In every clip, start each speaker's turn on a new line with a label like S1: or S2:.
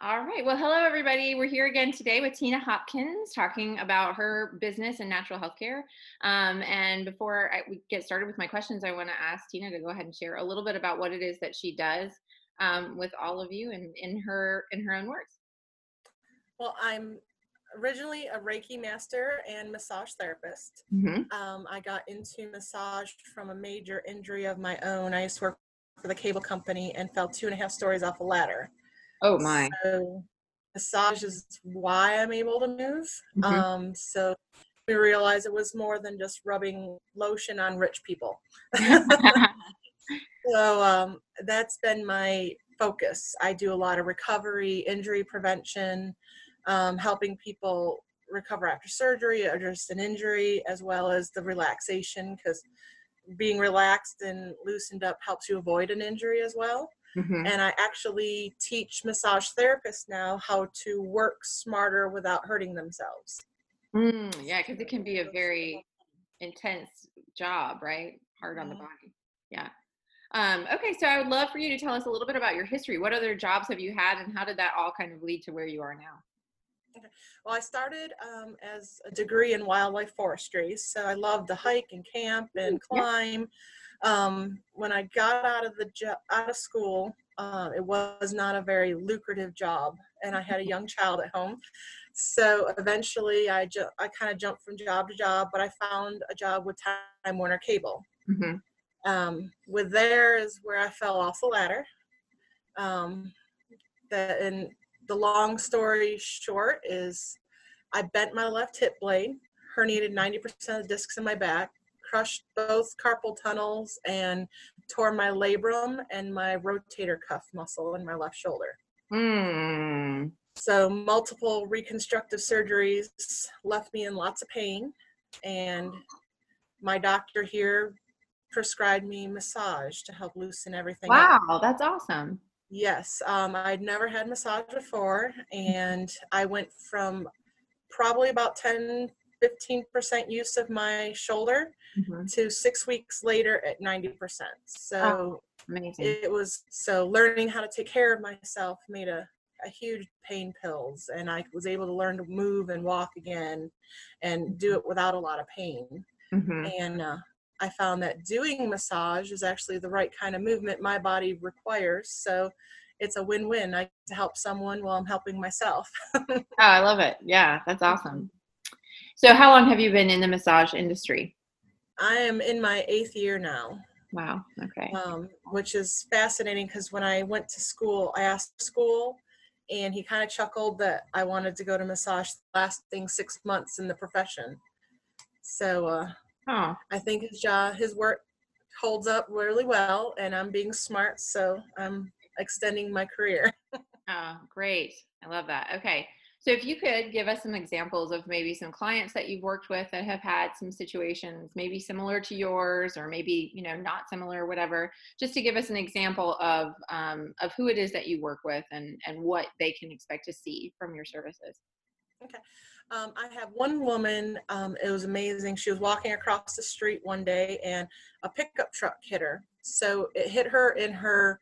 S1: All right. Well, hello, everybody. We're here again today with Tina Hopkins talking about her business and natural healthcare. Um, and before I, we get started with my questions, I want to ask Tina to go ahead and share a little bit about what it is that she does um, with all of you and in her in her own words.
S2: Well, I'm originally a Reiki master and massage therapist.
S1: Mm-hmm.
S2: Um, I got into massage from a major injury of my own. I used to work for the cable company and fell two and a half stories off a ladder.
S1: Oh my!
S2: So massage is why I'm able to move.
S1: Mhm.
S2: Um, so we realized it was more than just rubbing lotion on rich people. So um, that's been my focus. I do a lot of recovery, injury prevention, um, helping people recover after surgery or just an injury, as well as the relaxation, because being relaxed and loosened up helps you avoid an injury as well.
S1: Mhm.
S2: And I actually teach massage therapists now how to work smarter without hurting themselves.
S1: Mm, yeah, because it can be a very intense job, right? Hard on the
S2: Mhm.
S1: body. Yeah. Um, okay, so I would love for you to tell us a little bit about your history. What other jobs have you had, and how did that all kind of lead to where you are now?
S2: Well, I started um, as a degree in wildlife forestry, so I loved to hike and camp and climb. Um, when I got out of the jo- out of school, uh, it was not a very lucrative job, and I had a young child at home. So eventually, I ju- I kind of jumped from job to job, but I found a job with Time Warner Cable.
S1: hmm
S2: Um, with there is where I fell off the ladder. Um, the, and the long story short is I bent my left hip blade, herniated 90% of the discs in my back, crushed both carpal tunnels, and tore my labrum and my rotator cuff muscle in my left shoulder.
S1: Mm.
S2: So, multiple reconstructive surgeries left me in lots of pain. And my doctor here prescribed me massage to help loosen everything up.
S1: Wow, that's awesome.
S2: Yes, um, I'd never had massage before, and I went from probably about 10 15% use of my shoulder
S1: Mhm.
S2: to six weeks later at 90%. So
S1: Amazing.
S2: it was so learning how to take care of myself made a, a huge pain pills, and I was able to learn to move and walk again and do it without a lot of pain
S1: hmm
S2: and uh, I found that doing massage is actually the right kind of movement my body requires. So it's a win-win. I get to help someone while I'm helping myself.
S1: Oh, I love it. Yeah, that's awesome. So, how long have you been in the massage industry?
S2: I am in my eighth year now,
S1: Wow. Okay.
S2: um, which is fascinating because when I went to school, I asked school, and he kind of chuckled that I wanted to go to massage lasting six months in the profession. So uh,
S1: Oh,
S2: I think his job, his work holds up really well, and I'm being smart, so I'm extending my career.
S1: oh, great. I love that. Okay. So, if you could give us some examples of maybe some clients that you've worked with that have had some situations, maybe similar to yours, or maybe you know not similar, or whatever, just to give us an example of um, of who it is that you work with and and what they can expect to see from your services. Okay.
S2: Um, I have one woman, um, it was amazing. She was walking across the street one day and a pickup truck hit her. So it hit her in her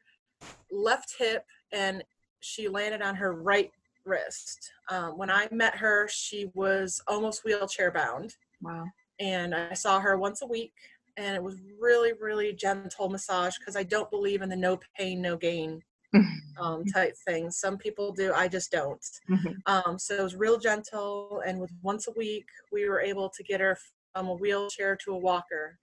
S2: left hip and she landed on her right wrist. Um, when I met her, she was almost wheelchair bound.
S1: Wow.
S2: And I saw her once a week and it was really, really gentle massage because I don't believe in the no pain, no gain um, type thing. Some people do, I just don't.
S1: Mhm.
S2: Um, so it was real gentle, and with once a week, we were able to get her from a wheelchair to a walker,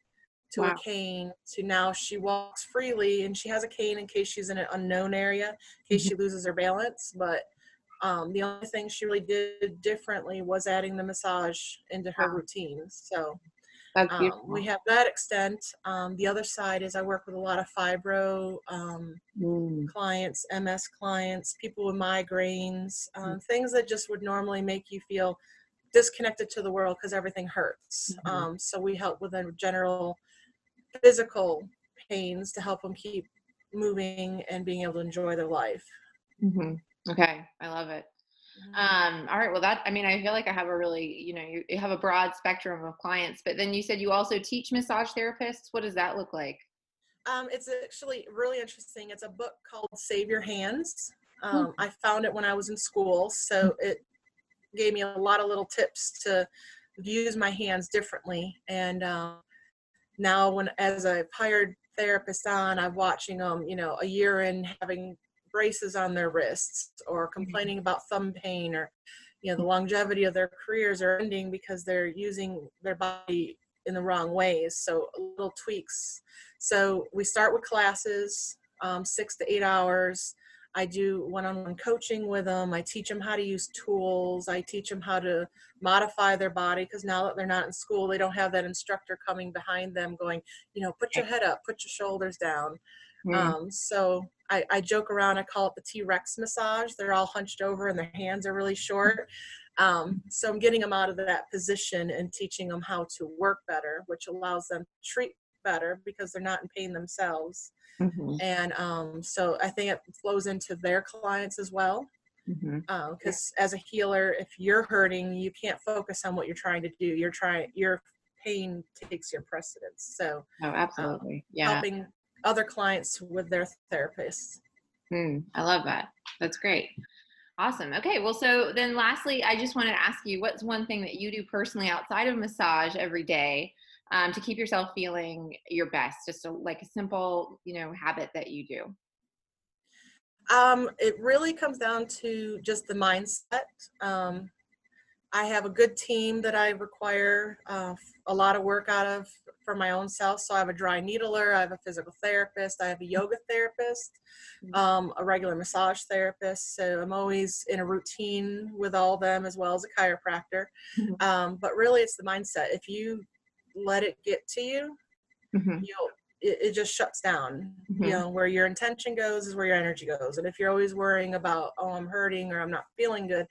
S2: to
S1: Wow.
S2: a cane, to now she walks freely, and she has a cane in case she's in an unknown area, in case she loses her balance. But um, the only thing she really did differently was adding the massage into her routine. So um, we have that extent. Um, the other side is I work with a lot of fibro um,
S1: Mm.
S2: clients, MS clients, people with migraines, um, things that just would normally make you feel disconnected to the world because everything hurts.
S1: Mhm.
S2: Um, so we help with the general physical pains to help them keep moving and being able to enjoy their life.
S1: hmm Okay, I love it. Um, all right, well, that I mean, I feel like I have a really, you know, you, you have a broad spectrum of clients, but then you said you also teach massage therapists. What does that look like?
S2: Um, it's actually really interesting. It's a book called Save Your Hands. Um, I found it when I was in school, so it gave me a lot of little tips to use my hands differently. And um, now, when as I've hired therapists on, I'm watching them, you know, a year in having braces on their wrists or complaining about thumb pain or you know the longevity of their careers are ending because they're using their body in the wrong ways so little tweaks. So we start with classes um, six to eight hours. I do one-on-one coaching with them i teach them how to use tools. I teach them how to modify their body because now that they're not in school they don't have that instructor coming behind them going you know put your head up put your shoulders down.
S1: Mm.
S2: um, so I, I joke around, I call it the T Rex massage. They're all hunched over and their hands are really short. Um, so I'm getting them out of that position and teaching them how to work better, which allows them to treat better because they're not in pain themselves.
S1: Mhm,
S2: And um, so I think it flows into their clients as well. Because as a healer, if you're hurting, you can't focus on what you're trying to do. You're trying, your pain takes your precedence. So
S1: Oh, absolutely. Yeah.
S2: helping other clients with their therapists.
S1: Mm, I love that. That's great. Awesome. Okay. Well, so then lastly, I just want to ask you what's one thing that you do personally outside of massage every day um, to keep yourself feeling your best? Just a, like a simple, you know, habit that you do.
S2: Um, it really comes down to just the mindset. Um, I have a good team that I require uh, a lot of work out of for my own self. So I have a dry needler, I have a physical therapist, I have a yoga therapist, um, a regular massage therapist. So I'm always in a routine with all of them as well as a chiropractor.
S1: Mhm.
S2: Um, but really, it's the mindset. If you let it get to you,
S1: Mhm,
S2: you'll it, it just shuts down
S1: Mhm.
S2: you know where your intention goes is where your energy goes and if you're always worrying about oh i'm hurting or i'm not feeling good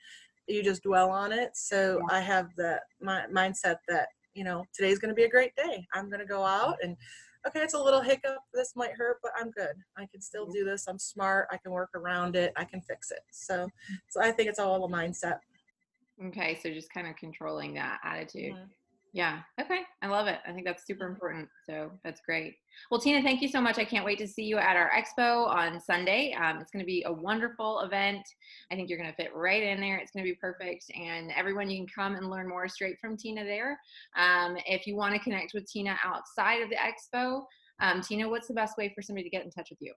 S2: you just dwell on it. So i have the my, mindset that you know today's going to be a great day. I'm going to go out and okay it's a little hiccup. This might hurt but i'm good. I can still do this. I'm smart. I can work around it. I can fix it. So so i think it's all a mindset.
S1: Okay. So just kind of controlling that attitude.
S2: Mhm.
S1: Yeah. Okay. I love it. I think that's super important. So that's great. Well, Tina, thank you so much. I can't wait to see you at our expo on Sunday. Um, it's going to be a wonderful event. I think you're going to fit right in there. It's going to be perfect. And everyone, you can come and learn more straight from Tina there. Um, if you want to connect with Tina outside of the expo, um, Tina, what's the best way for somebody to get in touch with you?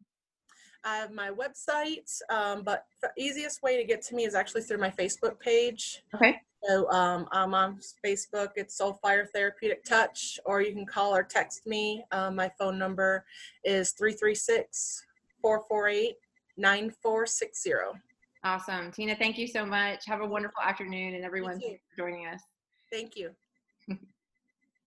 S2: I have my website, um, but the easiest way to get to me is actually through my Facebook page.
S1: Okay.
S2: So um, I'm on Facebook. It's Soulfire Therapeutic Touch, or you can call or text me. Um, my phone number is 336 448 9460.
S1: Awesome. Tina, thank you so much. Have a wonderful afternoon. And everyone, for joining us.
S2: Thank you.